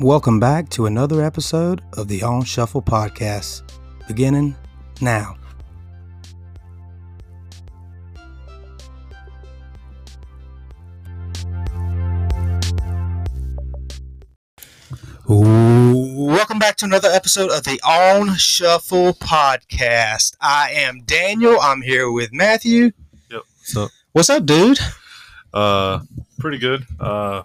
Welcome back to another episode of the On Shuffle podcast, beginning now. Welcome back to another episode of the On Shuffle podcast. I am Daniel. I'm here with Matthew. Yep. So, What's up, dude? uh, pretty good. Uh,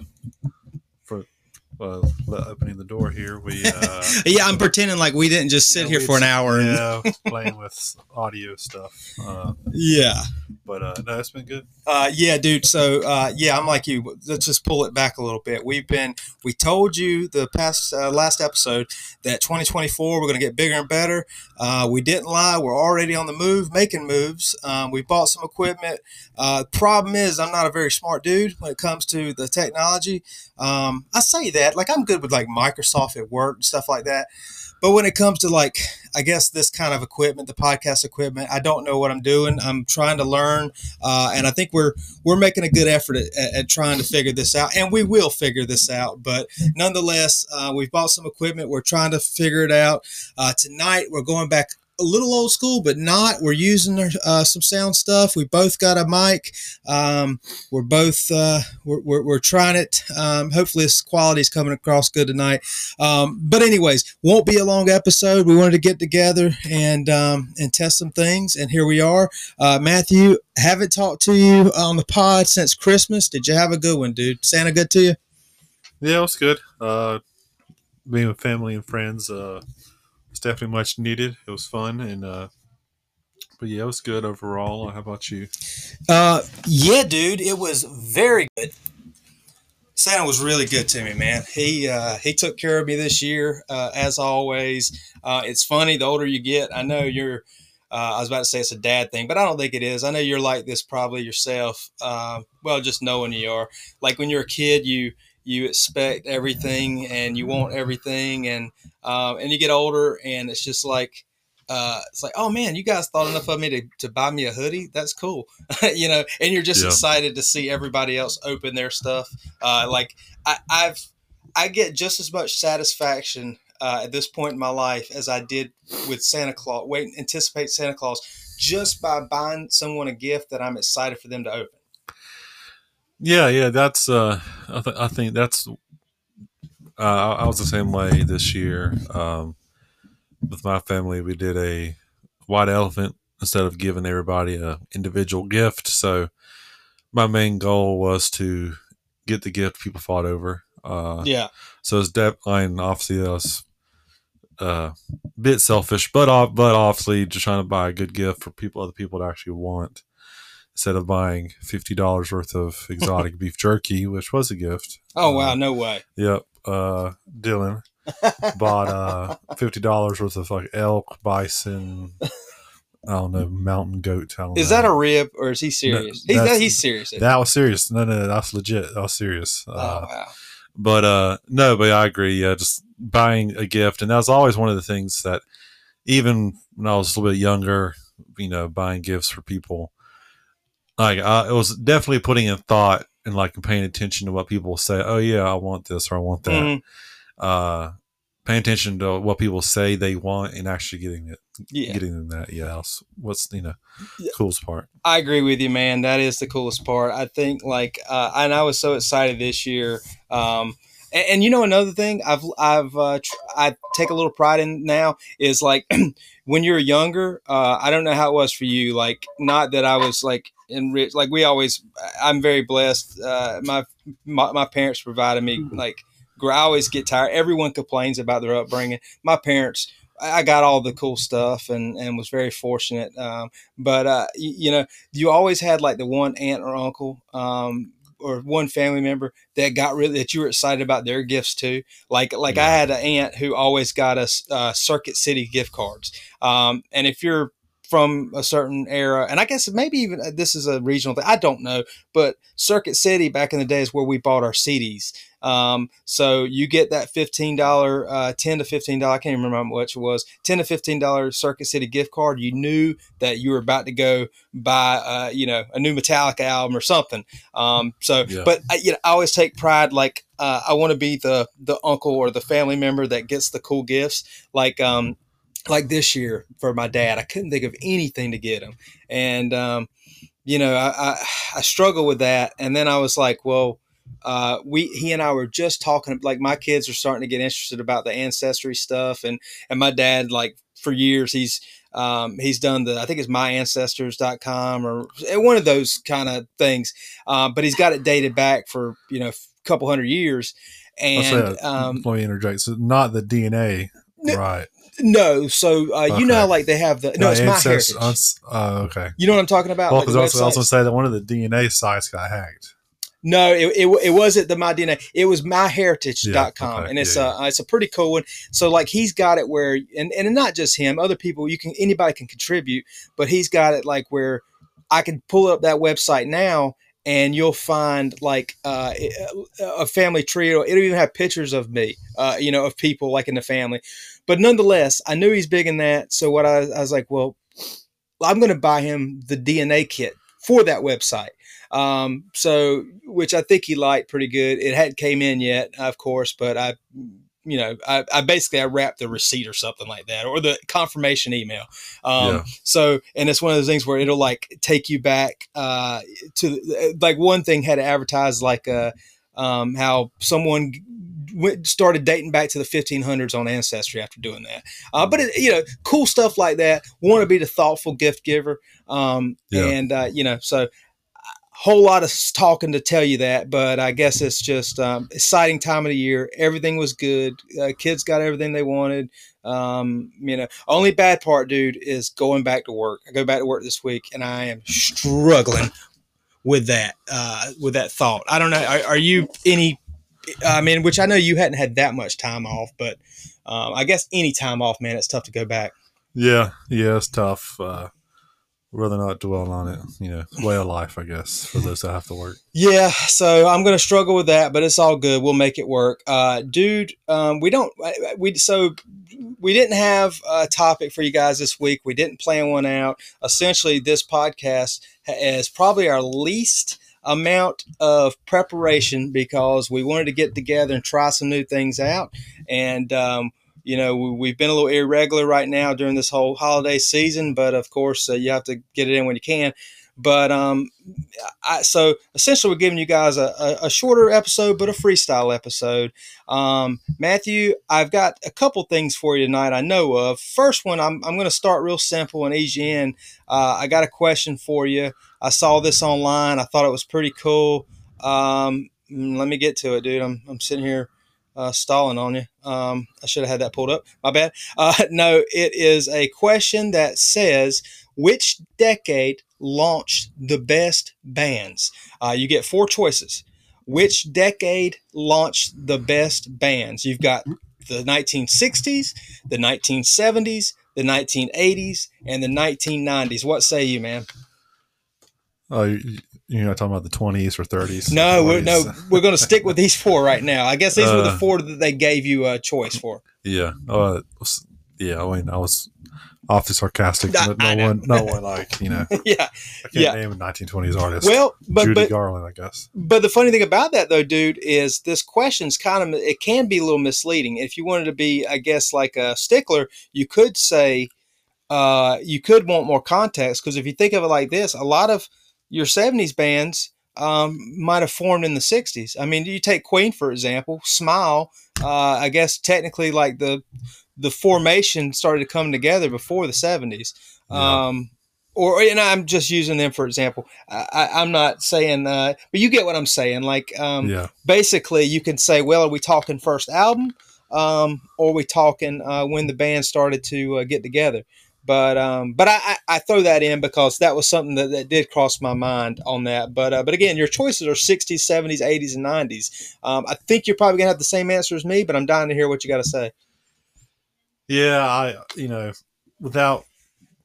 uh, opening the door here, we uh, Yeah, I'm pretending like we didn't just sit yeah, here for an hour. And, Yeah, playing with audio stuff. Uh, yeah. but uh, no, it's been good. Uh, yeah, dude. So, uh, yeah, I'm like you. Let's just pull it back a little bit. We've been, we told you the past uh, last episode that 2024 we're going to get bigger and better. Uh, we didn't lie. We're already on the move, making moves. Um, we bought some equipment. Uh, problem is, I'm not a very smart dude when it comes to the technology. Um, I say that like I'm good with like Microsoft at work and stuff like that. But when it comes to like, I guess this kind of equipment, the podcast equipment, I don't know what I'm doing. I'm trying to learn, uh, and I think we're we're making a good effort at, at, at trying to figure this out, and we will figure this out. But nonetheless, uh, we've bought some equipment. We're trying to figure it out. Uh, tonight, we're going back a little old school, but not. We're using uh, some sound stuff. We both got a mic. Um, we're both uh, we're, we're, we're trying it. Um, hopefully, this quality is coming across good tonight. Um, but anyways, won't be a long episode. We wanted to get together and um, and test some things, and here we are. Uh, Matthew, haven't talked to you on the pod since Christmas. Did you have a good one, dude? Santa good to you? Yeah, it was good. Uh, being with family and friends, uh, it's definitely much needed. It was fun and. Uh, but yeah, it was good overall. How about you? Uh, yeah, dude, it was very good. Santa was really good to me, man. He uh, he took care of me this year, uh, as always. Uh, it's funny the older you get. I know you're. Uh, I was about to say it's a dad thing, but I don't think it is. I know you're like this probably yourself. Uh, well, just knowing you are. Like when you're a kid, you you expect everything and you want everything, and um, and you get older, and it's just like uh, it's like, oh man, you guys thought enough of me to, to buy me a hoodie. That's cool, you know. And you're just Yeah. excited to see everybody else open their stuff. Uh, like I, I've, I get just as much satisfaction uh, at this point in my life as I did with Santa Claus. Wait, anticipate Santa Claus just by buying someone a gift that I'm excited for them to open. Yeah, yeah, that's. Uh, I, th- I think that's. Uh, I I was the same way this year. Um, with my family, we did a white elephant instead of giving everybody a individual gift. So, my main goal was to get the gift people fought over. Uh, Yeah, so it's definitely obviously that was uh, a bit selfish, but ob- but obviously just trying to buy a good gift for people, other people to actually want, instead of buying fifty dollars worth of exotic beef jerky, which was a gift. Oh wow, no way. Yep, uh, Dylan bought uh, fifty dollars worth of like elk, bison. I don't know, mountain goat. Is know. that a rib or is he serious? he's, that's- he's serious. That was serious. No, no, that's legit. That was serious. oh Uh, wow. but uh no but i agree yeah just buying a gift and that was always one of the things that even when i was a little bit younger you know buying gifts for people like I, it was definitely putting in thought and like paying attention to what people say oh yeah i want this or i want that Mhm. uh paying attention to what people say they want and actually getting it Yeah. getting them that yeah what's you know Yeah. coolest part I agree with you, man. That is the coolest part. I think, like, uh, and I was so excited this year. Um, and, and you know, another thing I've I've uh, tr- I take a little pride in now is like when you're younger. Uh, I don't know how it was for you. Like, not that I was like enriched. Like we always, I'm very blessed. Uh, my, my my parents provided me like. gr- I always get tired. Everyone complains about their upbringing. My parents. I got all the cool stuff and, and was very fortunate. Um, but uh, y- you know, you always had like the one aunt or uncle um, or one family member that got really that you were excited about their gifts too. Like like I had an aunt who always got us uh, Circuit City gift cards. Um, and if you're from a certain era, and I guess maybe even uh, this is a regional thing. I don't know, but Circuit City back in the day is where we bought our CDs. Um, so you get that fifteen dollar, uh, ten to fifteen dollar. I can't remember how much it was. Ten to fifteen dollar Circuit City gift card. You knew that you were about to go buy, uh, you know, a new Metallica album or something. Um, so, Yeah. but I, you know, I always take pride. Like uh, I want to be the the uncle or the family member that gets the cool gifts. Like um, like this year for my dad, I couldn't think of anything to get him, and um, you know, I, I I struggle with that. And then I was like, well uh, we he and I were just talking like my kids are starting to get interested about the ancestry stuff and and my dad like for years he's um, he's done the I think it's myancestors.com or one of those kind of things um, but he's got it dated back for you know a couple hundred years I'll say and um, let me interject. So not the DNA, right? No so uh, you know how like they have the no it's my heritage uns- uh, okay. you know what I'm talking about Well, because was websites? also say that one of the DNA sites got hacked. No, it, it, it wasn't the my DNA. It was myheritage.com. Yeah, okay, and it's yeah, a it's a pretty cool one. So like he's got it where and, and not just him, other people you can anybody can contribute, but he's got it like where I can pull up that website now and you'll find like uh, a family tree. It'll, it'll even have pictures of me, uh, you know, of people like in the family. But nonetheless, I knew he's big in that. So what I, I was like, well, I'm going to buy him the DNA kit for that website. Um, so which I think he liked pretty good. It hadn't came in yet, of course, but I, you know, I, I basically I wrapped the receipt or something like that, or the confirmation email. Um, Yeah. So, and it's one of those things where it'll like take you back uh, to like one thing had advertised like uh, um, how someone went, started dating back to the 1500s on ancestry after doing that. Uh, but it, you know, cool stuff like that. Want to be the thoughtful gift giver, um, Yeah. and uh, you know, so whole lot of talking to tell you that, but I guess it's just um, exciting time of the year. Everything was good. Uh, kids got everything they wanted. Um, you know, only bad part, dude, is going back to work. I go back to work this week, and I am struggling with that. Uh, with that thought, I don't know. Are, are you any? I mean, which I know you hadn't had that much time off, but um, I guess any time off, man, it's tough to go back. Yeah, yeah, it's tough. Uh, rather not dwell on it. You know, way of life, I guess, for those that have to work. Yeah, so I'm gonna struggle with that, but it's all good. We'll make it work, uh, dude. Um, we don't we so we didn't have a topic for you guys this week. We didn't plan one out. Essentially, this podcast is probably our least amount of preparation because we wanted to get together and try some new things out, and um, you know we, we've been a little irregular right now during this whole holiday season, but of course uh, you have to get it in when you can. But um, I, so essentially, we're giving you guys a, a, a shorter episode, but a freestyle episode. Um, Matthew, I've got a couple things for you tonight. I know of. First one, I'm, I'm going to start real simple and easy in. Uh, I got a question for you. I saw this online. I thought it was pretty cool. Um, mm, let me get to it, dude. I'm, I'm sitting here uh, stalling on you. Um, I should have had that pulled up. My bad. Uh, no, it is a question that says which decade launched the best bands? Uh, you get four choices. Which decade launched the best bands? You've got the 1960s, the 1970s, the 1980s, and the 1990s. What say you, man? Oh, you, you're not talking about the 20s or 30s? No, we're, no, we're going to stick with these four right now. I guess these were the Uh, four that they gave you a choice for. Yeah. Uh, yeah. I mean, I was awfully sarcastic. But no one, no one like you know. yeah. I can't Yeah. name a 1920s artist. Well, but Judy but Garland, I guess. But the funny thing about that, though, dude, is this question's kind of it can be a little misleading. If you wanted to be, I guess, like a stickler, you could say uh, you could want more context because if you think of it like this, a lot of your '70s bands um, might have formed in the '60s. I mean, you take Queen for example, Smile. Uh, I guess technically, like the the formation started to come together before the '70s. Yeah. Um, or and I'm just using them for example. I, I, I'm not saying, uh, but you get what I'm saying. Like, um, yeah. basically, you can say, well, are we talking first album, um, or are we talking uh, when the band started to uh, get together? But um, but I, I, I throw that in because that was something that, that did cross my mind on that. But uh, but again, your choices are 60s, 70s, 80s, and 90s. Um, I think you're probably gonna have the same answer as me, but I'm dying to hear what you got to say. Yeah, I you know, without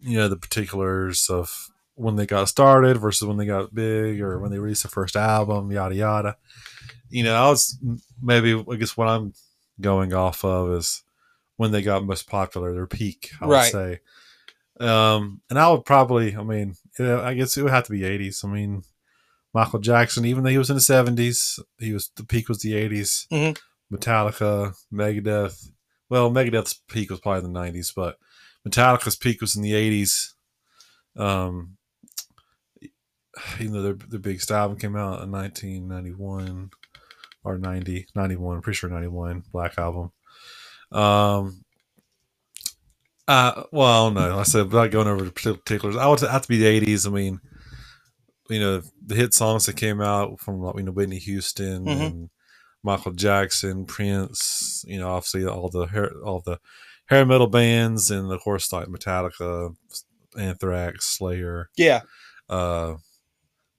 you know the particulars of when they got started versus when they got big or when they released the first album, yada yada. You know, I was maybe I guess what I'm going off of is when they got most popular, their peak, I would Right. say. Um, and I would probably, I mean, I guess it would have to be 80s. I mean, Michael Jackson, even though he was in the 70s, he was the peak was the 80s. Mhm. Metallica, Megadeth. Well, Megadeth's peak was probably in the 90s, but Metallica's peak was in the 80s. Um, even though their, their biggest album came out in 1991 or 90, 91, I'm pretty sure 91, Black Album. Um, uh, well, I don't know. I said, without going over the particulars, I would have to be the 80s. I mean, you know, the hit songs that came out from, like, you know, Whitney Houston Mhm. and Michael Jackson, Prince, you know, obviously all the hair, all the hair metal bands, and of course, like Metallica, Anthrax, Slayer, Yeah. uh,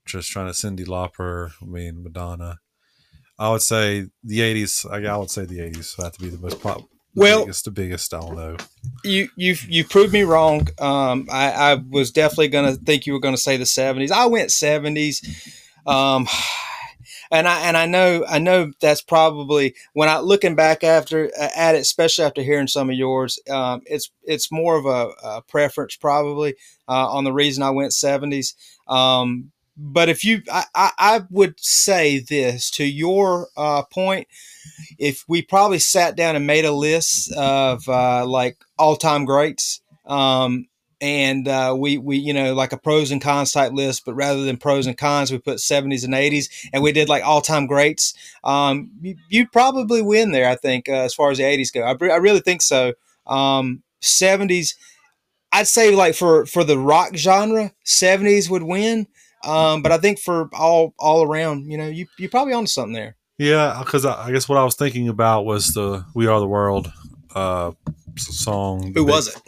just trying to Cyndi Lauper, I mean, Madonna. I would say the 80s, I, I would say the 80s would have to be the most pop. The Well- it's the biggest, I don't know. you you've you proved me wrong. Um, I, I was definitely gonna think you were gonna say the seventies. I went seventies. Um, and I and I know I know that's probably when I looking back after uh, at it, especially after hearing some of yours. Um, it's it's more of a, a preference probably uh, on the reason I went seventies. Um, but if you, I, I, I would say this to your uh, point if we probably sat down and made a list of uh, like all time greats, um, and uh, we we you know like a pros and cons type list, but rather than pros and cons, we put seventies and eighties, and we did like all time greats. Um, you, you'd probably win there, I think, uh, as far as the eighties go. I, I really think so. Um, Seventies, I'd say like for for the rock genre, seventies would win. Um, but I think for all all around, you know, you you probably on to something there. Yeah, because I, I guess what I was thinking about was the "We Are the World" uh, song. Who was it?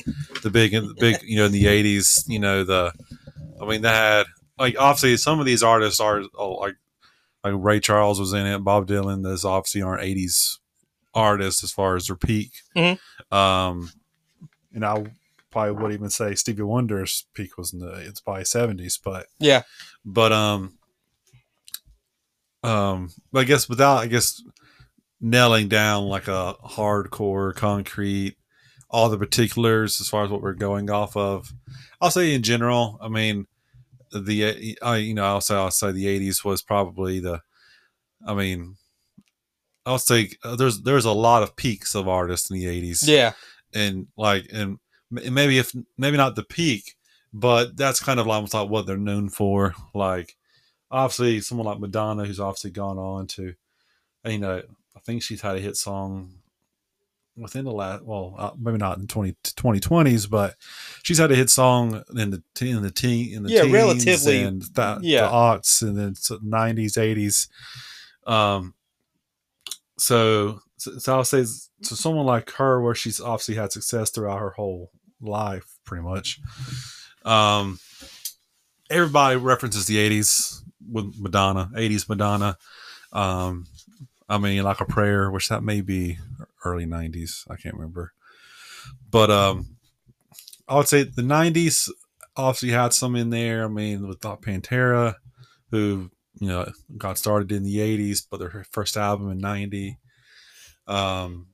The big, the big, you know, in the '80s. You know, the, I mean, they had like obviously some of these artists are oh, like like Ray Charles was in it, Bob Dylan. Those obviously aren't '80s artists as far as their peak. Mhm. Um, and I probably would even say Stevie Wonder's peak was in the it's probably '70s, but Yeah. but um um but i guess without i guess nailing down like a hardcore concrete all the particulars as far as what we're going off of. I'll say in general i mean the i you know i'll say i'll say the 80s was probably the i mean i'll say uh, there's there's a lot of peaks of artists in the 80s Yeah. and like and maybe if maybe not the peak but that's kind of almost like what they're known for. Like obviously someone like madonna who's obviously gone on to you know i think she's had a hit song within the last well uh, maybe not in 20 2020s but she's had a hit song in the in the teen in the Yeah, relatively, and the, yeah. the aughts and then 90s 80s um so so, so I'll say so someone like her where she's obviously had success throughout her whole life pretty much. Um everybody references the 80s with Madonna 80s Madonna. Um I mean like a prayer which that may be early 90s I can't remember. But um I would say the 90s obviously had some in there. I mean with Pantera who you know got started in the 80s but their first album in 90 um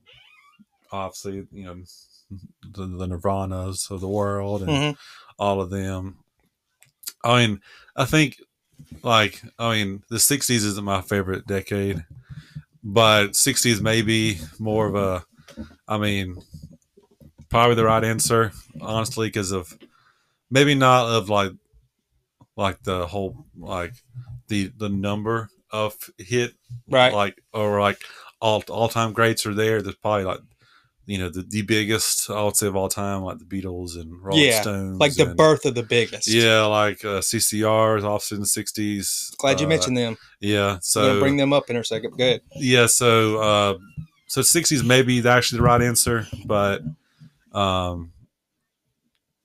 obviously you know the, the nirvanas of the world and Mhm. all of them. I mean i think like i mean the 60s isn't my favorite decade but 60s may be more of a i mean probably the right answer honestly because of maybe not of like like the whole like the the number of hit Right. like or like all all time greats are there. There's probably like you know the, the biggest I would say of all time, like the Beatles and Rolling Yeah, Stones, like the and- birth of the biggest. Yeah, like uh, CCR is obviously in the '60s. Glad you Uh, mentioned them. Yeah, So bring them up in a second. Good. yeah, so uh, so '60s may be actually the right answer, but um,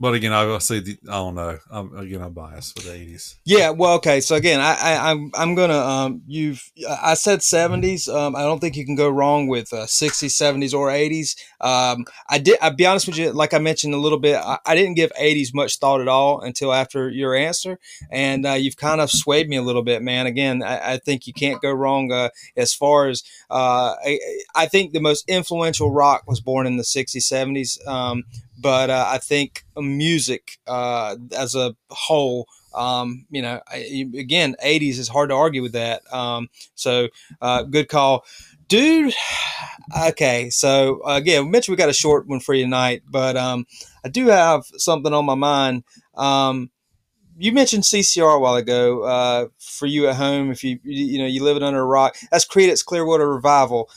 But again, say the, I don't know. I'm, again, I'm biased with the '80s. Yeah, well, okay. So again, I, I I'm I'm gonna um you've I said '70s. Um, I don't think you can go wrong with uh, '60s, '70s, or '80s. Um, I did. I'll be honest with you. Like I mentioned a little bit, I, I didn't give '80s much thought at all until after your answer, and uh, you've kind of swayed me a little bit, man. Again, I, I think you can't go wrong uh, as far as uh, I, I think the most influential rock was born in the '60s, '70s. Um, but uh, I think music uh, as a whole, um, you know, again, 80s is hard to argue with that. Um, so uh, good call. Dude, okay. So again, Mitch, we got a short one for you tonight, but um, I do have something on my mind. Um, you mentioned CCR a while ago. Uh, for you at home, if you you know you live under a rock, that's Creedence Clearwater Revival.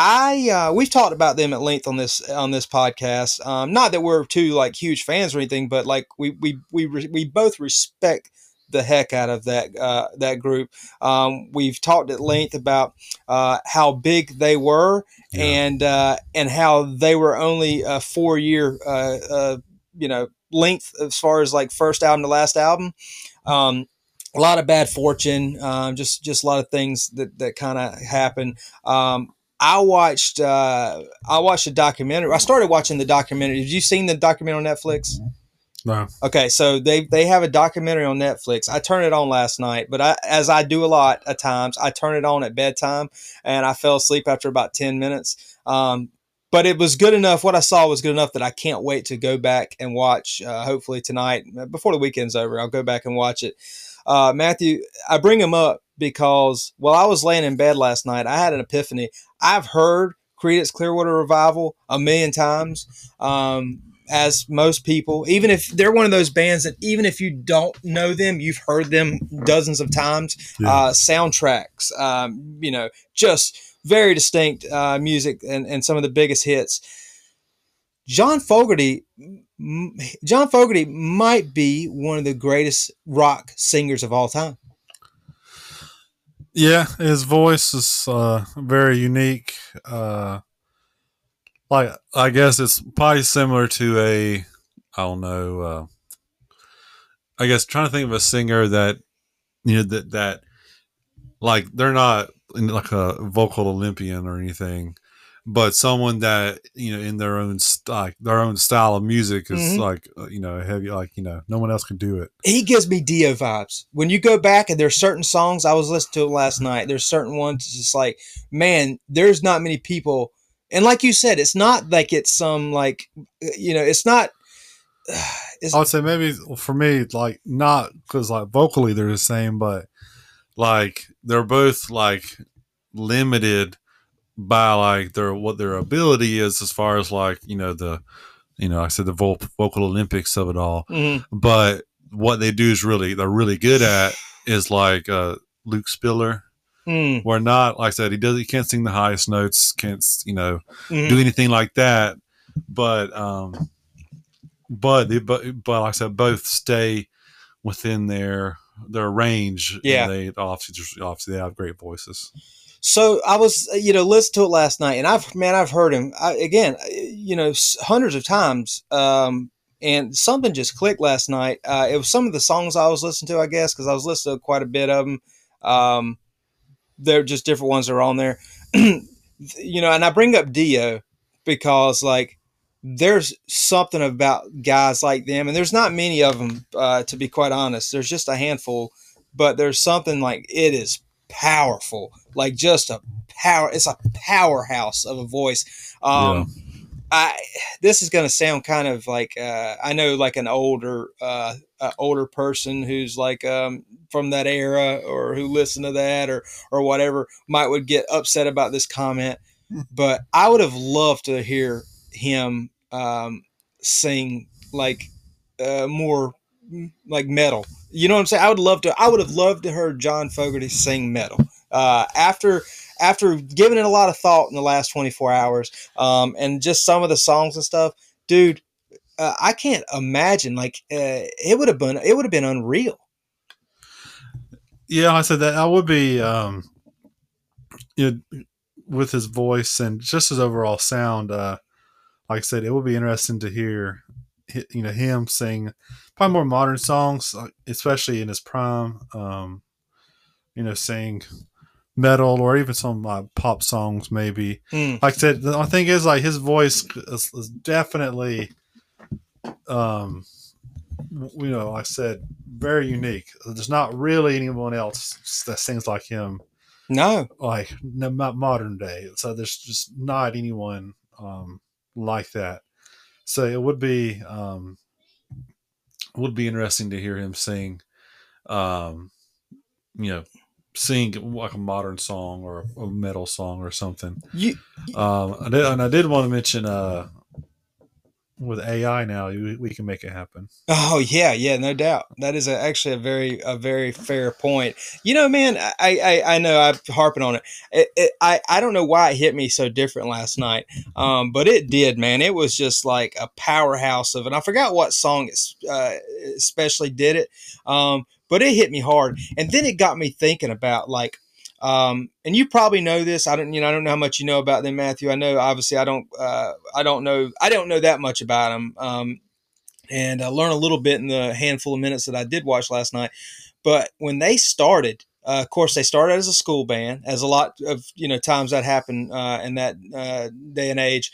I uh, we've talked about them at length on this on this podcast. Um, not that we're two like huge fans or anything, but like we we we we both respect the heck out of that uh, that group. Um, we've talked at length about uh, how big they were yeah. and uh, and how they were only a four year uh, uh, you know length as far as like first album to last album. Um, a lot of bad fortune, um, just just a lot of things that that kind of happen. Um, I watched uh, I watched a documentary. I started watching the documentary. Have you seen the documentary on Netflix? No. Okay, so they they have a documentary on Netflix. I turned it on last night, but I, as I do a lot of times, I turn it on at bedtime, and I fell asleep after about ten minutes. Um, but it was good enough. What I saw was good enough that I can't wait to go back and watch. Uh, hopefully tonight, before the weekend's over, I'll go back and watch it. Uh, Matthew, I bring him up because while I was laying in bed last night, I had an epiphany. I've heard Creedence Clearwater Revival a million times. Um, as most people, even if they're one of those bands that even if you don't know them, you've heard them dozens of times. Yeah. Uh, soundtracks, um, you know, just very distinct uh, music and, and some of the biggest hits. John Fogerty, John Fogerty might be one of the greatest rock singers of all time. Yeah, his voice is uh, very unique. Uh, like I guess it's probably similar to a I don't know. Uh, I guess trying to think of a singer that you know that that like they're not like a vocal Olympian or anything, but someone that you know in their own like their own style of music is mm-hmm. like uh, you know heavy like you know no one else can do it he gives me dio vibes when you go back and there's certain songs i was listening to last night there's certain ones just like man there's not many people and like you said it's not like it's some like you know it's not it's, i would say maybe for me like not because like vocally they're the same but like they're both like limited by like their what their ability is as far as like you know the you know I said the vocal Olympics of it all, mm-hmm. but what they do is really they're really good at is like uh, Luke Spiller. Mm. Where not, like I said, he does. He can't sing the highest notes. Can't you know mm-hmm. do anything like that. But um, but they, but but like I said, both stay within their their range. Yeah, they obviously obviously they have great voices. So I was, uh, you know, listening to it last night, and I've, man, I've heard him I, again, uh, you know, hundreds of times. Um, and something just clicked last night. Uh, it was some of the songs I was listening to, I guess, because I was listening to quite a bit of them. Um, they're just different ones that are on there, you know. And I bring up Dio because, like, there's something about guys like them, and there's not many of them, uh, to be quite honest. There's just a handful, but there's something like it is powerful, like just a power. It's a powerhouse of a voice. Um, yeah. I this is going to sound kind of like uh, I know like an older uh, uh, older person who's like um, from that era or who listened to that or or whatever might would get upset about this comment, hmm. but I would have loved to hear him um, sing like uh, more like metal. You know what I'm saying? I would love to. I would have loved to heard John Fogerty sing metal. Uh, after after giving it a lot of thought in the last 24 hours, um, and just some of the songs and stuff, dude, uh, I can't imagine. Like uh, it would have been it would have been unreal. Yeah, I said that. I would be. Um, you know, with his voice and just his overall sound. Uh, like I said, it would be interesting to hear you know him sing probably more modern songs, especially in his prime. Um, you know, sing metal or even some like pop songs, maybe. Mm. Like I said, the thing is like his voice is, is definitely, um, you know, like I said, very unique. There's not really anyone else that sings like him No. like no, not modern day. So there's just not anyone um, like that. So it would be um, would be interesting to hear him sing, um, you know, sing like a modern song or a metal song or something. You Um, and I did want to mention uh, with AI now, we, can make it happen. Oh yeah, yeah, no doubt. That is a, actually a very a very fair point. You know, man, I I, I know I'm harping on it. It, it. I I don't know why it hit me so different last night, um, but it did, man. It was just like a powerhouse of, and I forgot what song it's uh, especially did it, um, but it hit me hard, and then it got me thinking about like. Um, and you probably know this. I don't, you know, I don't know how much you know about them, Matthew. I know, obviously, I don't, uh, I don't know, I don't know that much about them. Um, and I learned a little bit in the handful of minutes that I did watch last night. But when they started, uh, of course, they started as a school band, as a lot of you know times that happen uh, in that uh, day and age.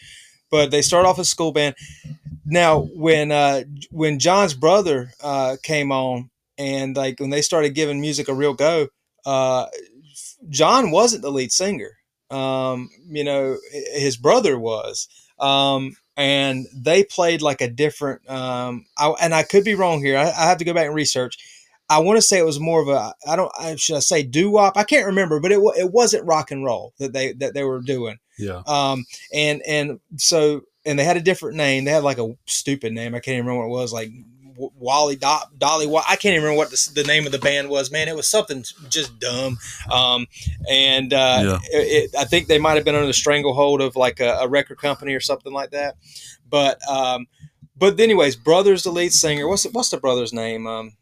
But they start off as a school band. Now, when uh, when John's brother uh, came on, and like when they started giving music a real go, uh, John wasn't the lead singer. Um, you know, his brother was. Um, and they played like a different um I, and i could be wrong here. I, I have to go back and research. I want to say it was more of a i don't I, should i say doo-wop? I can't remember but it, it wasn't rock and roll that they that they were doing. Yeah, um and and so and they had a different name. They had like a stupid name. I can't even remember what it was like Wally Do- Dolly. I can't even remember what the, the name of the band was. Man, it was something just dumb. Um, and uh, Yeah. it, it, I think they might have been under the stranglehold of like a, a record company or something like that. But um, but anyways, brother's the lead singer. What's the, what's the brother's name? Um,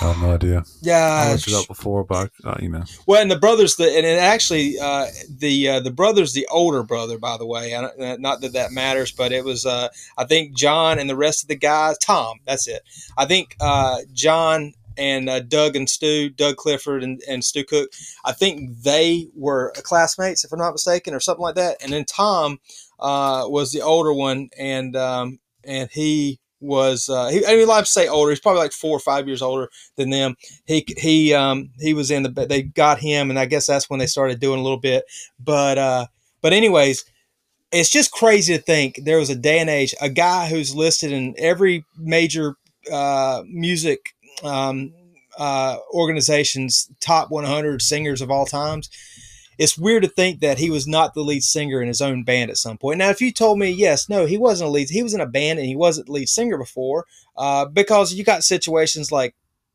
I have no idea. Yeah, I looked it up before, but uh, you know, well, and the brother's the and it actually uh, the uh, the brother's the older brother, by the way. I don't, uh, not that that matters, but it was uh, I think John and the rest of the guys. Tom, that's it. I think uh, John and uh, Doug and Stu, Doug Clifford and, and Stu Cook. I think they were classmates, if I'm not mistaken, or something like that. And then Tom uh, was the older one, and um, and he was uh, he, I mean, I'd say older. He's probably like four or five years older than them he he um he was in the they got him and i guess that's when they started doing a little bit but uh but anyways it's just crazy to think there was a day and age a guy who's listed in every major uh music um uh organization's top 100 singers of all times it's weird to think that he was not the lead singer in his own band at some point. Now, if you told me, yes, no, he wasn't a lead, he was in a band and he wasn't the lead singer before, uh, because you got situations like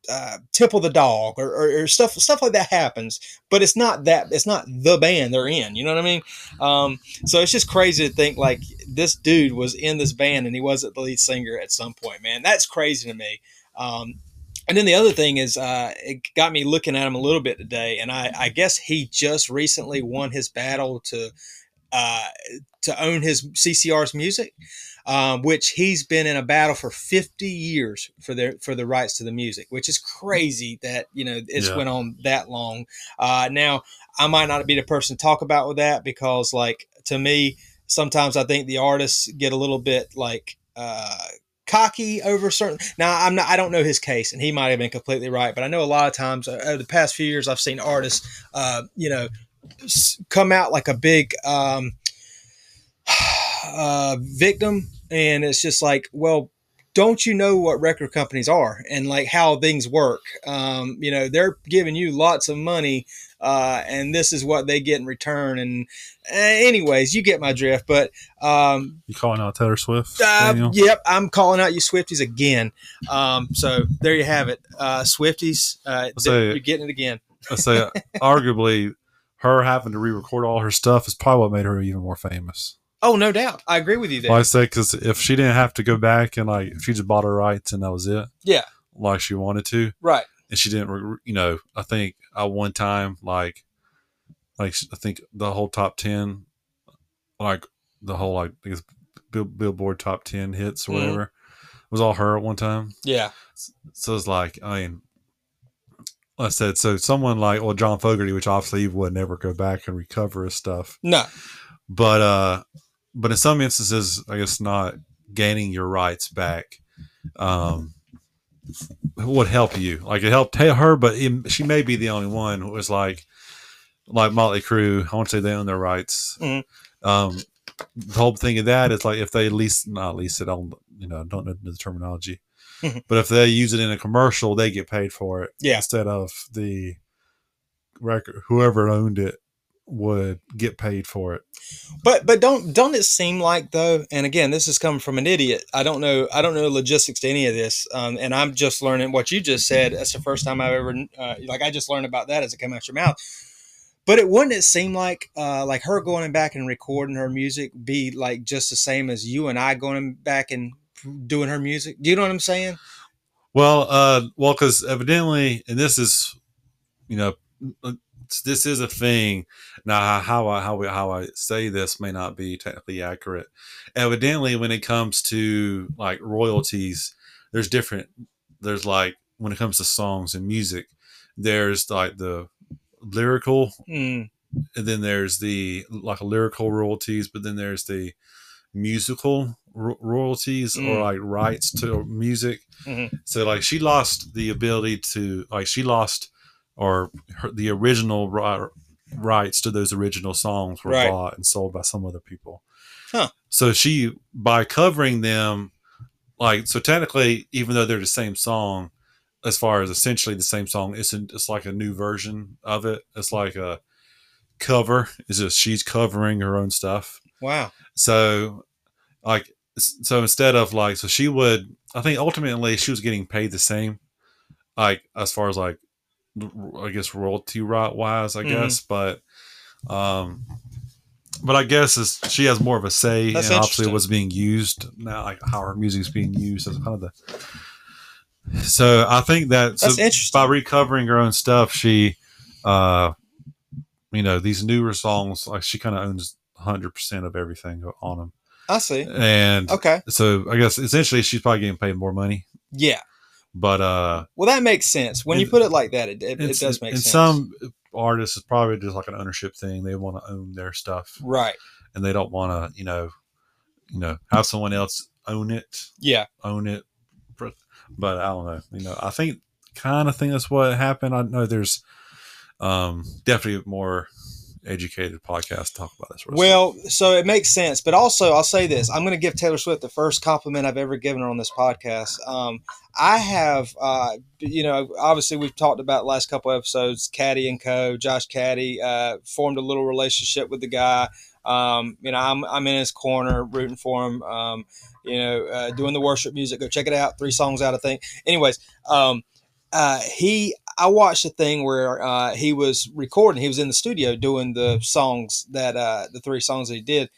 uh, Temple the Dog or, or, or stuff stuff like that happens, but it's not that it's not the band they're in. You know what I mean? Um, so it's just crazy to think like this dude was in this band and he wasn't the lead singer at some point. Man, that's crazy to me. Um, and then the other thing is, uh, it got me looking at him a little bit today, and I, I guess he just recently won his battle to uh, to own his CCR's music, um, which he's been in a battle for 50 years for their for the rights to the music, which is crazy that you know it's Yeah. went on that long. Uh, now I might not be the person to talk about with that because, like, to me, sometimes I think the artists get a little bit like. Uh, cocky over certain now i'm not i don't know his case and he might have been completely right but i know a lot of times uh, over the past few years i've seen artists uh you know come out like a big um uh victim and it's just like well don't you know what record companies are and like how things work? Um you know they're giving you lots of money uh and this is what they get in return and uh, anyways you get my drift but um you calling out Taylor Swift? uh, yep, I'm calling out you Swifties again. Um, so there you have it, uh, Swifties. Uh, say- you're getting it again. I say, uh, arguably, her having to re-record all her stuff is probably what made her even more famous. Oh, no doubt. I agree with you there. Like I say, because if she didn't have to go back and like, if she just bought her rights and that was it, Yeah. like she wanted to, right. And she didn't, re- you know, I think at one time, like, like I think the whole top ten, like the whole like I guess Bill, Billboard top ten hits or Mhm. whatever, was all her at one time. Yeah. So it's like, I mean, I said, so someone like, well, John Fogerty, which obviously would never go back and recover his stuff. No. But, uh, but in some instances, I guess not gaining your rights back, um, would help you. Like it helped her, but it, she may be the only one who was like, like Motley Crue. I want to say they own their rights. Mhm. Um, the whole thing of that is like if they lease, not lease it, I don't, you know, don't know the terminology, Mhm. but if they use it in a commercial, they get paid for it Yeah. instead of the record. Whoever owned it would get paid for it. But but don't don't it seem like though? And again, this is coming from an idiot. I don't know. I don't know logistics to any of this. Um, and I'm just learning what you just said. That's the first time I've ever uh, like I just learned about that as it came out your mouth. But it wouldn't it seem like uh, like her going back and recording her music be like just the same as you and I going back and doing her music? Do you know what I'm saying? Well, uh, well, because evidently, and this is, you know, this is a thing. Now, how I how we, how I say this may not be technically accurate. Evidently, when it comes to like royalties, there's different. There's like when it comes to songs and music, there's like the lyrical, Mm, and then there's the like lyrical royalties, but then there's the musical ro- royalties or Mm. like rights to music. Mhm. So like she lost the ability to like she lost or her, the original ri- rights to those original songs were Right. bought and sold by some other people. Huh. So she by covering them like so technically even though they're the same song as far as essentially the same song it's an, it's like a new version of it. It's like a cover. It's just she's covering her own stuff. wow. So, like, so instead of like, so she would, I think ultimately she was getting paid the same, like, as far as like, I guess royalty right wise, I Mhm. guess, but, um, but I guess is she has more of a say That's and obviously what's being used now, like how her music's being used as kind of the. So I think that so by recovering her own stuff, she, uh, you know, these newer songs, like she kind of owns hundred percent of everything on them, I see. and Okay. so I guess essentially she's probably getting paid more money, Yeah. But uh, Well, that makes sense. When you put it like that, it, it, it does make sense. and sense. some artists it's probably just like an ownership thing. They want to own their stuff, right. and they don't want to, you know, you know, have someone else own it, Yeah. own it. But I don't know. You know, I think kind of think that's what happened. I know there's um definitely more educated podcast to talk about this. of stuff. Well, so it makes sense, but also I'll say this: I'm going to give Taylor Swift the first compliment I've ever given her on this podcast. Um, I have, uh, you know, obviously we've talked about the last couple episodes. Caddy and Co. Josh Caddy uh, formed a little relationship with the guy. Um, you know, I'm I'm in his corner, rooting for him. Um, you know, uh, doing the worship music. Go check it out. Three songs out, I think. Anyways, um, uh, he I watched a thing where uh, he was recording. He was in the studio doing the songs that uh, the three songs that he did,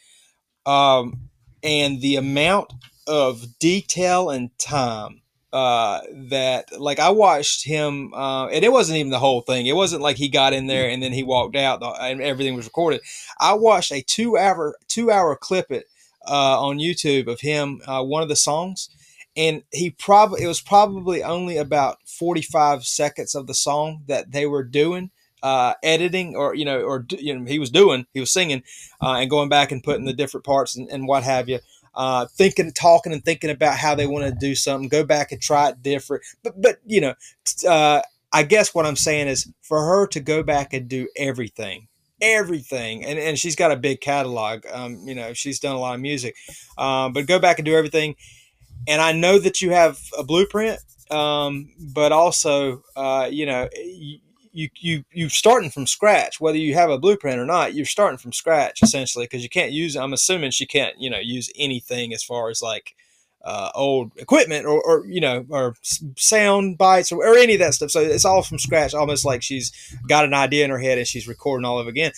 um, and the amount of detail and time uh, that like I watched him, uh, and it wasn't even the whole thing. It wasn't like he got in there and then he walked out and everything was recorded. I watched a two hour two hour clip it uh, on YouTube of him uh, one of the songs and he probably it was probably only about 45 seconds of the song that they were doing uh, editing or you know or you know he was doing he was singing uh, and going back and putting the different parts and, and what have you uh, thinking talking and thinking about how they want to do something go back and try it different. But but you know uh, i guess what i'm saying is for her to go back and do everything everything and, and she's got a big catalog um, you know she's done a lot of music um, but go back and do everything and I know that you have a blueprint, um, but also, uh, you know, you, you you you starting from scratch. Whether you have a blueprint or not, you're starting from scratch essentially because you can't use. I'm assuming she can't, you know, use anything as far as like uh, old equipment or, or you know or sound bites or, or any of that stuff. So it's all from scratch, almost like she's got an idea in her head and she's recording all of it again.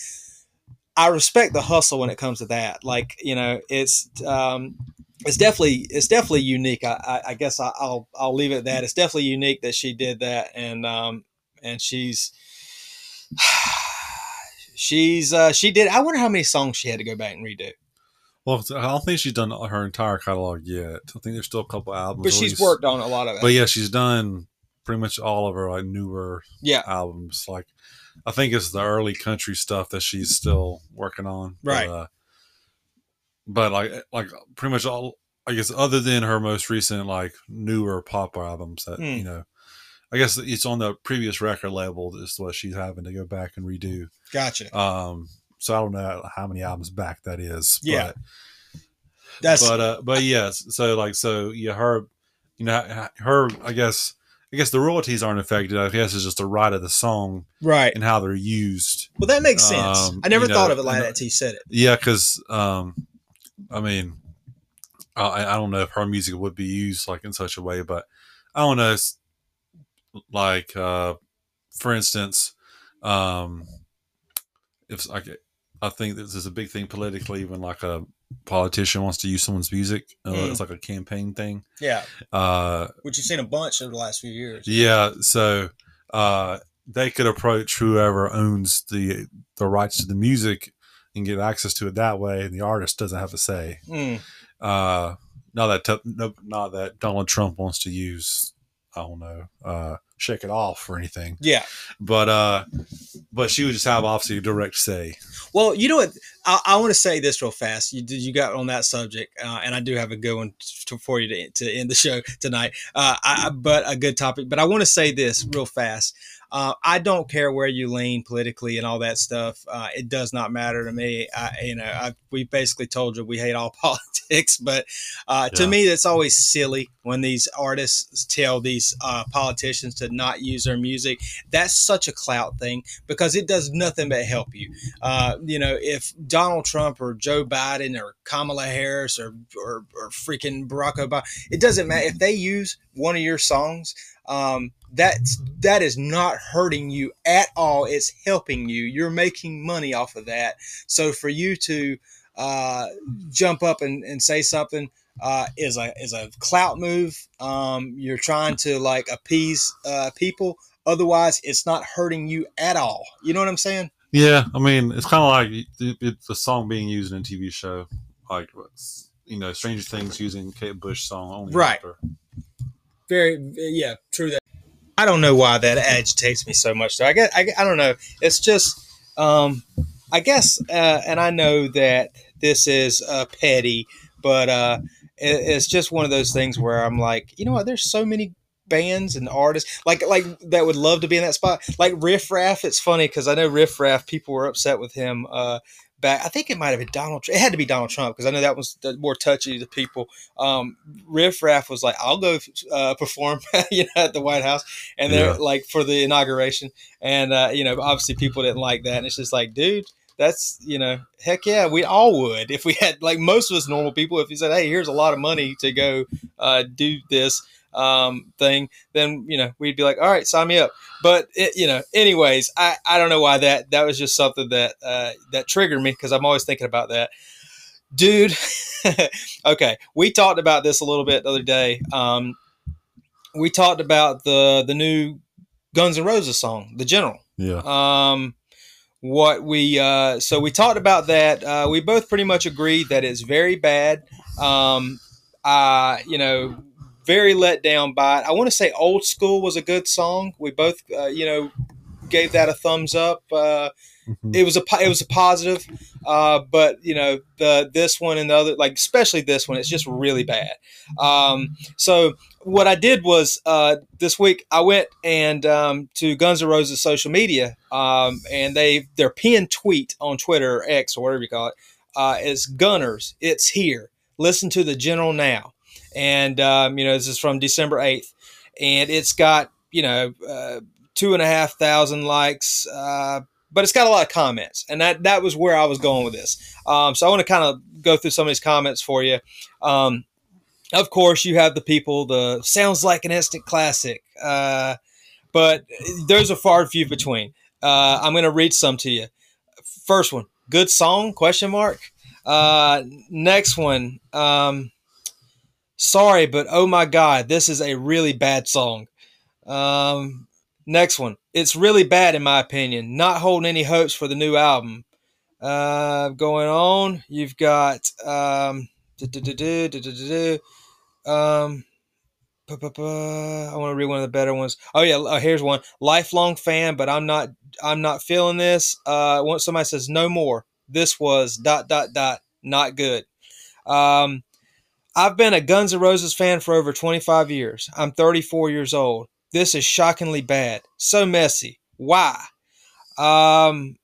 I respect the hustle when it comes to that. Like you know, it's um, it's definitely it's definitely unique. I, I, I guess I, I'll I'll leave it at that. It's definitely unique that she did that, and um, and she's she's uh, she did. I wonder how many songs she had to go back and redo. Well, I don't think she's done her entire catalog yet. I think there's still a couple albums. But she's released. worked on a lot of it. But yeah, she's done pretty much all of her like newer yeah. albums. Like I think it's the early country stuff that she's still working on. Right. But, uh, but like like pretty much all I guess other than her most recent like newer pop albums that Hmm. you know I guess it's on the previous record label is what she's having to go back and redo. Gotcha. Um so I don't know how many albums back that is. Yeah. But That's but uh but yes so like so yeah her you know her i guess i guess the royalties aren't affected i guess it's just the right of the song right. and how they're used Well, that makes sense. Um, I never you know, thought of it like that till you said it. yeah because um i mean I, I don't know if her music would be used like in such a way but i don't know like uh for instance um if like i think this is a big thing politically when like a politician wants to use someone's music uh, Mm. it's like a campaign thing Yeah. uh Which you've seen a bunch over the last few years. Yeah, so uh, they could approach whoever owns the the rights to the music and get access to it that way, and the artist doesn't have a say. Mm. Uh, not that t- no, not that Donald Trump wants to use, I don't know, uh, shake it off or anything, Yeah. but uh, but she would just have obviously a direct say. Well, you know what? I, I want to say this real fast. You you got on that subject, uh, and I do have a good one to, for you to, to end the show tonight. Uh, I- but a good topic. But I want to say this real fast. Uh, I don't care where you lean politically and all that stuff. Uh, it does not matter to me. I, you know, I, we basically told you we hate all politics, but uh, to me, that's always silly when these artists tell these uh, politicians to not use their music. That's such a clout thing because it does nothing but help you. Uh, you know, if Donald Trump or Joe Biden or Kamala Harris or, or, or freaking Barack Obama, it doesn't matter if they use one of your songs. Um, that's that is not hurting you at all. It's helping you. You're making money off of that. So for you to uh, jump up and, and say something uh, is a is a clout move. Um, you're trying to like appease uh, people. Otherwise, it's not hurting you at all. You know what I'm saying? Yeah, I mean, it's kind of like it, a song being used in a TV show, like you know, Stranger Things using Kate Bush song only. Right. after. Very, yeah, true that. I don't know why that agitates me so much. Though I guess I, I don't know. It's just, um, I guess, uh, and I know that this is uh, petty, but uh, it, it's just one of those things where I'm like, you know what? There's so many bands and artists like like that would love to be in that spot. Like Riff Raff. It's funny because I know Riff Raff. People were upset with him. Uh, back. I think it might have been Donald. Tr- It had to be Donald Trump because I know that was the more touchy to people. Um, Riff Raff was like, "I'll go uh, perform," you know, at the White House, and they're Yeah. like for the inauguration, and uh, you know, obviously people didn't like that, and it's just like, dude. That's you know, heck yeah, we all would if we had like most of us normal people. If you said, "Hey, here's a lot of money to go uh, do this um, thing," then you know we'd be like, "All right, sign me up." But it, you know, anyways, I, I don't know why that that was just something that uh, that triggered me because I'm always thinking about that, dude. okay, we talked about this a little bit the other day. Um, we talked about the the new Guns N' Roses song, "The General." Yeah. Um, what we uh, so we talked about that. Uh, we both pretty much agreed that it's very bad. Um, uh, you know, very let down by it. I want to say "Old School" was a good song. We both, uh, you know, gave that a thumbs up. Uh, Mhm. it was a it was a positive, uh, but you know the this one and the other, like especially this one, it's just really bad. Um, so what I did was uh, this week I went and um, to Guns N' Roses social media, um, and they their pinned tweet on Twitter or X or whatever you call it uh, is Gunners, it's here. Listen to the General now, and um, you know this is from December eighth, and it's got you know uh, two and a half thousand likes. Uh, but it's got a lot of comments, and that that was where I was going with this. Um, so I want to kind of go through some of these comments for you. Um, of course, you have the people. The sounds like an instant classic, uh, but there's a far few between. Uh, I'm going to read some to you. First one, good song? Question mark. Uh, next one. Um, sorry, but oh my god, this is a really bad song. Um, next one. It's really bad in my opinion. Not holding any hopes for the new album. Uh, going on, you've got um, I want to read one of the better ones. Oh yeah, uh, here's one. Lifelong fan, but I'm not. I'm not feeling this. Uh, once somebody says no more, this was dot dot dot not good. Um, I've been a Guns N' Roses fan for over 25 years. I'm 34 years old. This is shockingly bad. So messy. Why? Um,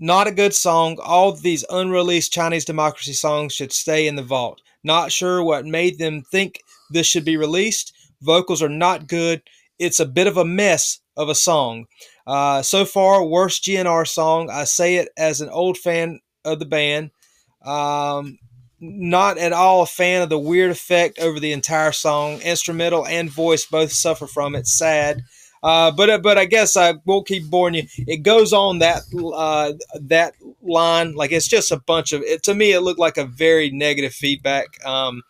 not a good song. All these unreleased Chinese democracy songs should stay in the vault. Not sure what made them think this should be released. Vocals are not good. It's a bit of a mess of a song. Uh, so far, worst GNR song. I say it as an old fan of the band. Um, not at all a fan of the weird effect over the entire song. Instrumental and voice both suffer from it. Sad. Uh, but uh, but I guess I won't keep boring you. It goes on that uh, that line like it's just a bunch of it. To me, it looked like a very negative feedback um,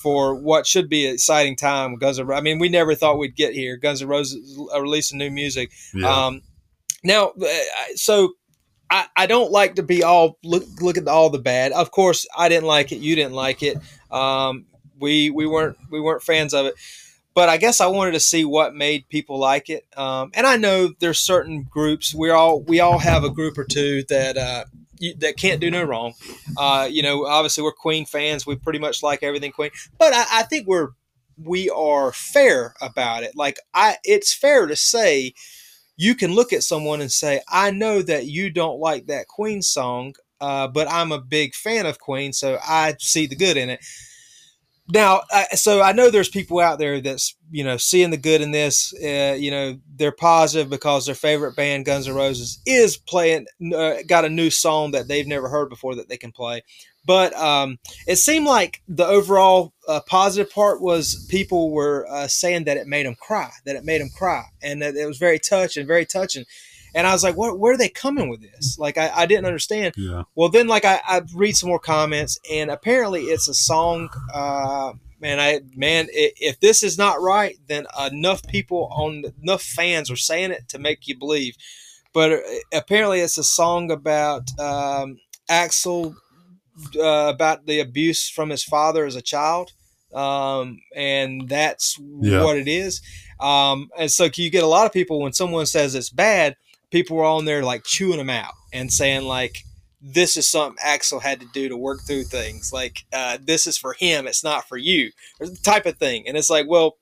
for what should be an exciting time. Guns N' I mean, we never thought we'd get here. Guns N' Roses uh, releasing new music. Yeah. Um, now, uh, so I, I don't like to be all look look at all the bad. Of course, I didn't like it. You didn't like it. Um, we we weren't we weren't fans of it. But I guess I wanted to see what made people like it. Um, and I know there's certain groups. We all we all have a group or two that uh, you, that can't do no wrong. Uh, you know, obviously we're Queen fans. We pretty much like everything Queen. But I, I think we're we are fair about it. Like I, it's fair to say you can look at someone and say, I know that you don't like that Queen song, uh, but I'm a big fan of Queen, so I see the good in it. Now, so I know there's people out there that's you know seeing the good in this. Uh, you know they're positive because their favorite band, Guns N' Roses, is playing uh, got a new song that they've never heard before that they can play. But um, it seemed like the overall uh, positive part was people were uh, saying that it made them cry, that it made them cry, and that it was very touching, very touching. And I was like, what, where are they coming with this? Like, I, I didn't understand. Yeah. Well, then, like, I, I read some more comments, and apparently it's a song. Uh, man, I man, if this is not right, then enough people on enough fans are saying it to make you believe. But uh, apparently, it's a song about um, Axl uh, about the abuse from his father as a child, um, and that's yeah. what it is. Um, and so you get a lot of people when someone says it's bad, people are on there like chewing them out and saying like this is something Axl had to do to work through things. Like uh, this is for him, it's not for you, type of thing. And it's like, well,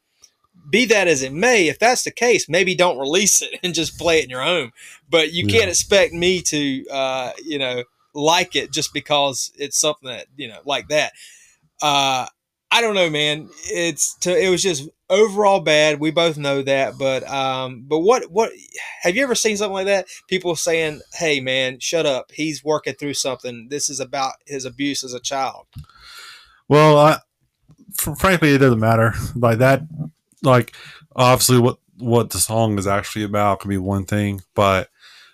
be that as it may, if that's the case, maybe don't release it and just play it in your home. But you yeah. can't expect me to, uh, you know, like it just because it's something that you know like that. Uh, I don't know, man. It's to, it was just overall bad. We both know that, but um, but what what have you ever seen something like that? People saying, "Hey, man, shut up. He's working through something. This is about his abuse as a child." Well, I, frankly, it doesn't matter. Like that, like obviously, what what the song is actually about can be one thing, but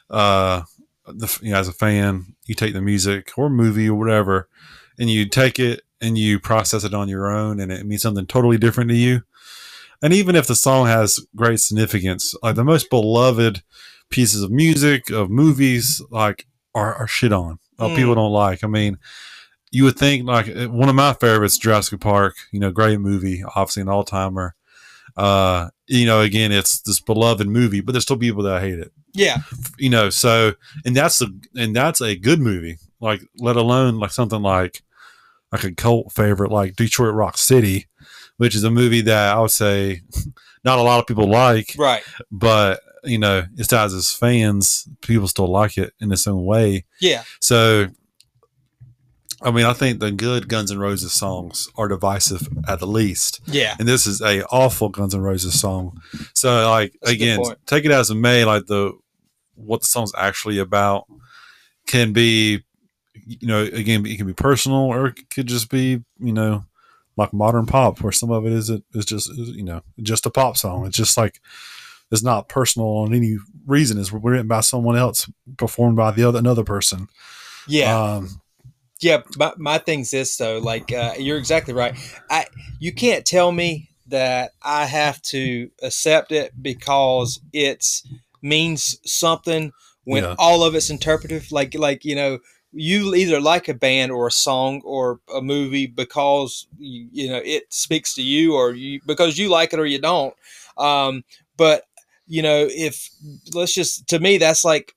uh, the, you know, as a fan, you take the music or movie or whatever, and you take it and you process it on your own, and it means something totally different to you. And even if the song has great significance, like the most beloved pieces of music of movies, like are, are shit on. Mm. People don't like. I mean, you would think like one of my favorites, Jurassic Park. You know, great movie, obviously an all timer. Uh, you know, again, it's this beloved movie, but there's still people that hate it. Yeah. You know, so and that's a and that's a good movie. Like let alone like something like like a cult favorite like Detroit Rock City, which is a movie that I would say not a lot of people like. Right. But you know, it's as fans, people still like it in its own way. Yeah. So I mean, I think the good Guns N' Roses songs are divisive at the least. Yeah. And this is a awful Guns N' Roses song. So like That's again, take it as it may, like the what the song's actually about can be, you know, again, it can be personal or it could just be, you know, like modern pop, where some of it is is just you know just a pop song. It's just like it's not personal on any reason. It's written by someone else, performed by the other another person. Yeah. Um, yeah, my, my thing's this though. Like uh, you're exactly right. I you can't tell me that I have to accept it because it's means something when yeah. all of it's interpretive. Like like you know you either like a band or a song or a movie because you, you know it speaks to you or you because you like it or you don't. Um, but you know, if let's just to me, that's like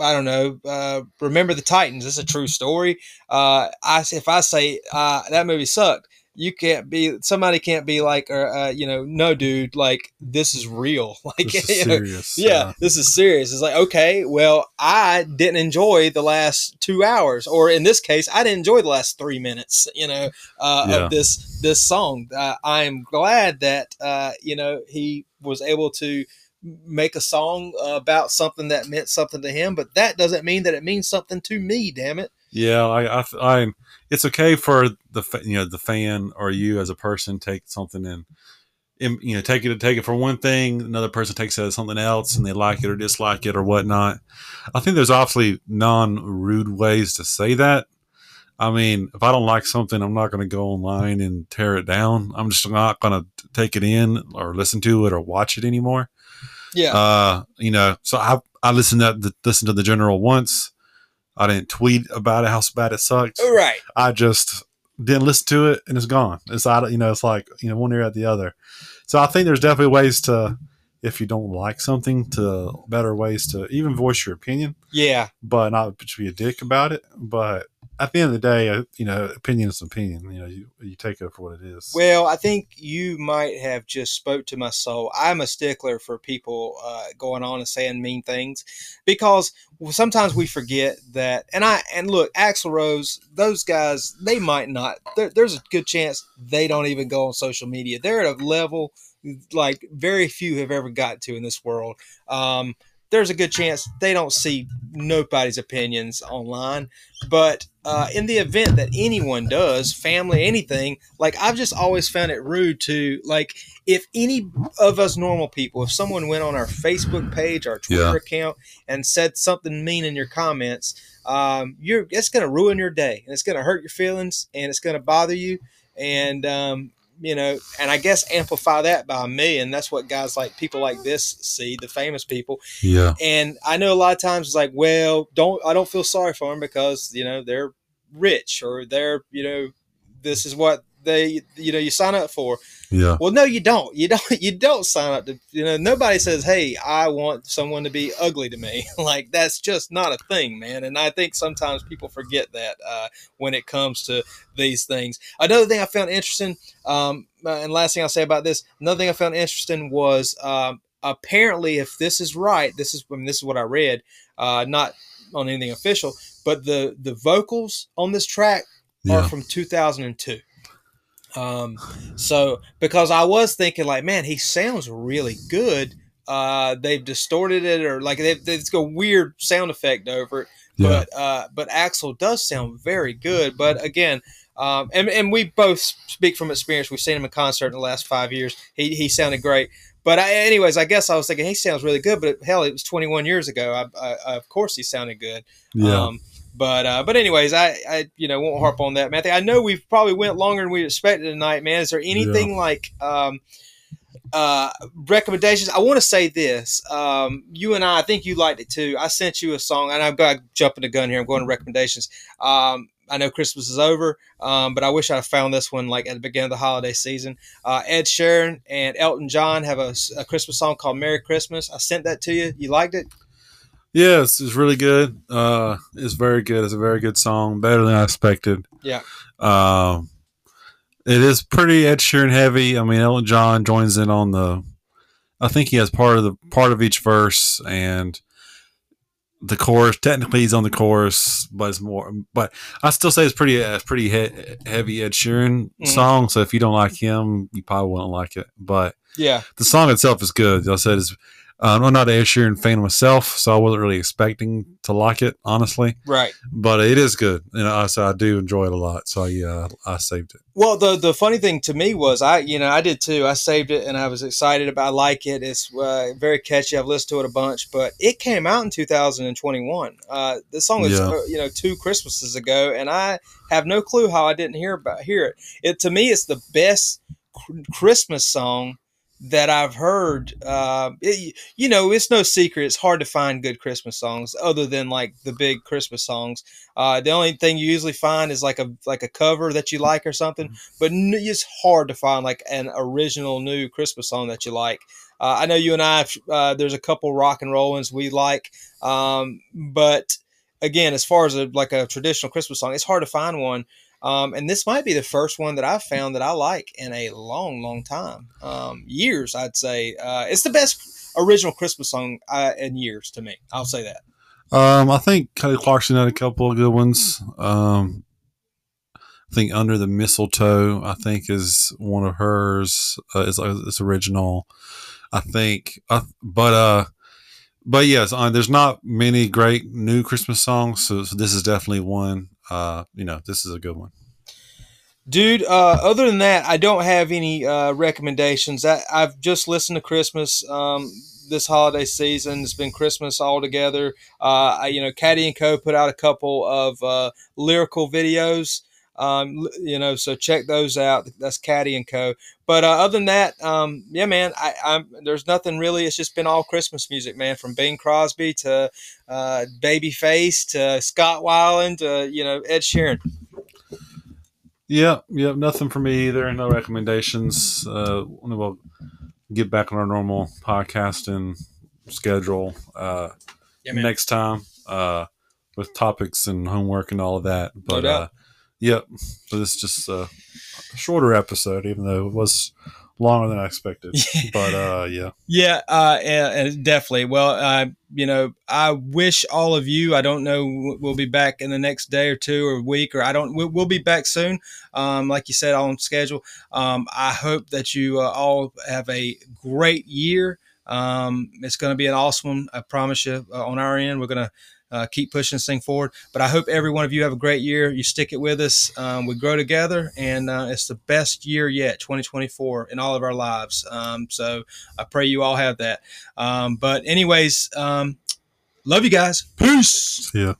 I don't know. Uh, remember the Titans? It's a true story. Uh, I if I say uh, that movie sucked, you can't be somebody can't be like uh, uh, you know no dude like this is real like This is you know, serious. yeah, this is serious it's like okay well i didn't enjoy the last two hours or in this case i didn't enjoy the last three minutes you know uh, Yeah. of this this song uh, i'm glad that uh, you know he was able to make a song about something that meant something to him but that doesn't mean that it means something to me damn it Yeah, I, I, I, it's okay for the you know the fan or you as a person take something and, you know take it take it for one thing, another person takes it as something else, and they like it or dislike it or whatnot. I think there's obviously non rude ways to say that. I mean, if I don't like something, I'm not going to go online and tear it down. I'm just not going to take it in or listen to it or watch it anymore. Yeah Uh, you know, so I I listened to the, listened to the general once. I didn't tweet about it how bad it sucked. right I just didn't listen to it and it's gone. It's out. You know, it's like you know one ear at the other. So I think there's definitely ways to, if you don't like something, to better ways to even voice your opinion, yeah but not to be a dick about it. But at the end of the day, uh, you know, opinion is opinion. You know, you you take it for what it is. Well, I think you might have just spoke to my soul. I'm a stickler for people uh, going on and saying mean things because sometimes we forget that. And I and look, Axl Rose, those guys, they might not. There's a good chance they don't even go on social media. They're at a level like very few have ever got to in this world. Um, there's a good chance they don't see nobody's opinions online. But uh, in the event that anyone does, family, anything, like I've just always found it rude to like if any of us normal people, if someone went on our Facebook page, our Twitter Yeah. account, and said something mean in your comments, um, you're it's going to ruin your day and it's going to hurt your feelings and it's going to bother you and um, you know, and I guess amplify that by a million. That's what guys like people like this see, the famous people. yeah, And I know a lot of times it's like, well, don't I don't feel sorry for them because you know they're rich or they're you know this is what they you know you sign up for. yeah, Well, no, you don't. You don't. You don't sign up to. You know, nobody says, "Hey, I want someone to be ugly to me." like that's just not a thing, man. And I think sometimes people forget that uh, when it comes to these things. Another thing I found interesting, um, uh, and last thing I'll say about this, another thing I found interesting was um, apparently, if this is right, this is I mean, this is what I read, uh, not on anything official, but the the vocals on this track are from 2002. Um, so because I was thinking like, man, he sounds really good. Uh, they've distorted it or like they've, they've got a weird sound effect over it. yeah. But uh, but Axl does sound very good. But again, um, and and we both speak from experience. We've seen him in concert in the last five years. He he sounded great. But I, anyways, I guess I was thinking he sounds really good. But hell, it was 21 years ago. I, I, of course, he sounded good. yeah. Um, but uh, but anyways, I, I you know won't harp on that, Matthew. I know we've probably went longer than we expected tonight, man. Is there anything like um, uh, recommendations? I want to say this. Um, you and I, I think you liked it too. I sent you a song, and I've got jumping the gun here. I'm going to recommendations. Um, I know Christmas is over, um, but I wish I found this one like at the beginning of the holiday season. Uh, Ed Sheeran and Elton John have a, a Christmas song called "Merry Christmas." I sent that to you. You liked it? Yeah, it's, it's really good. Uh, it's very good. It's a very good song, better than I expected. Yeah. Um, it is pretty Ed Sheeran heavy. I mean, Elton John joins in on the. I think he has part of the part of each verse and the chorus. Technically, he's on the chorus, but it's more. But I still say it's pretty, uh, pretty he- heavy Ed Sheeran Mhm. song. So if you don't like him, you probably won't like it. But Yeah. the song itself is good. As I said, is um, I'm not an Ed Sheeran fan myself, so I wasn't really expecting to like it, honestly. Right. But it is good, and I so I do enjoy it a lot. So yeah, I saved it. Well, the the funny thing to me was I, you know, I did too. I saved it and I was excited about. I like it. It's uh, very catchy. I've listened to it a bunch, but it came out in 2021. Uh, the song is, Yeah. uh, you know, two Christmases ago, and I have no clue how I didn't hear about hear it. It to me, it's the best Christmas song that I've heard, uh, it, you know, it's no secret. It's hard to find good Christmas songs other than like the big Christmas songs. Uh, the only thing you usually find is like a like a cover that you like or something. Mm-hmm. But it's hard to find like an original new Christmas song that you like. Uh, I know you and I. Uh, there's a couple rock and roll ones we like, um, but again, as far as a, like a traditional Christmas song, it's hard to find one. Um, and this might be the first one that I've found that I like in a long, long time. Um, years, I'd say. Uh, it's the best original Christmas song uh, in years to me. I'll say that. Um, I think Kelly Clarkson had a couple of good ones. Um, I think Under the Mistletoe, I think, is one of hers. Uh, is, is original. I think, uh, but uh, but yes, uh, there's not many great new Christmas songs, so, so, this is definitely one. Uh, you know, this is a good one. Dude, uh, other than that, I don't have any uh, recommendations. I, have just listened to Christmas um, this holiday season. It's been Christmas all together. Uh, I, you know, Caddy and Co. put out a couple of uh, lyrical videos. Um, you know, so check those out. That's Caddy and Co. But uh, other than that, um, yeah, man, I, I'm there's nothing really. It's just been all Christmas music, man, from Bing Crosby to uh, Babyface to Scott Weiland to you know Ed Sheeran. Yeah, yeah, nothing for me either. No recommendations. Uh, we'll get back on our normal podcasting schedule uh, yeah, next time uh, with topics and homework and all of that. But no uh, Yep. So this is just a shorter episode, even though it was longer than I expected. but uh, yeah. Yeah, uh, and, and definitely. Well, uh, you know, I wish all of you. I don't know. We'll be back in the next day or two or week, or I don't. We'll, we'll be back soon. Um, like you said, on schedule. Um, I hope that you uh, all have a great year. Um, it's going to be an awesome one. I promise you. Uh, on our end, we're going to uh, keep pushing this thing forward. But I hope every one of you have a great year. You stick it with us. Um, we grow together, and uh, it's the best year yet, 2024, in all of our lives. Um, so I pray you all have that. Um, but anyways, um, love you guys. Peace. Yeah.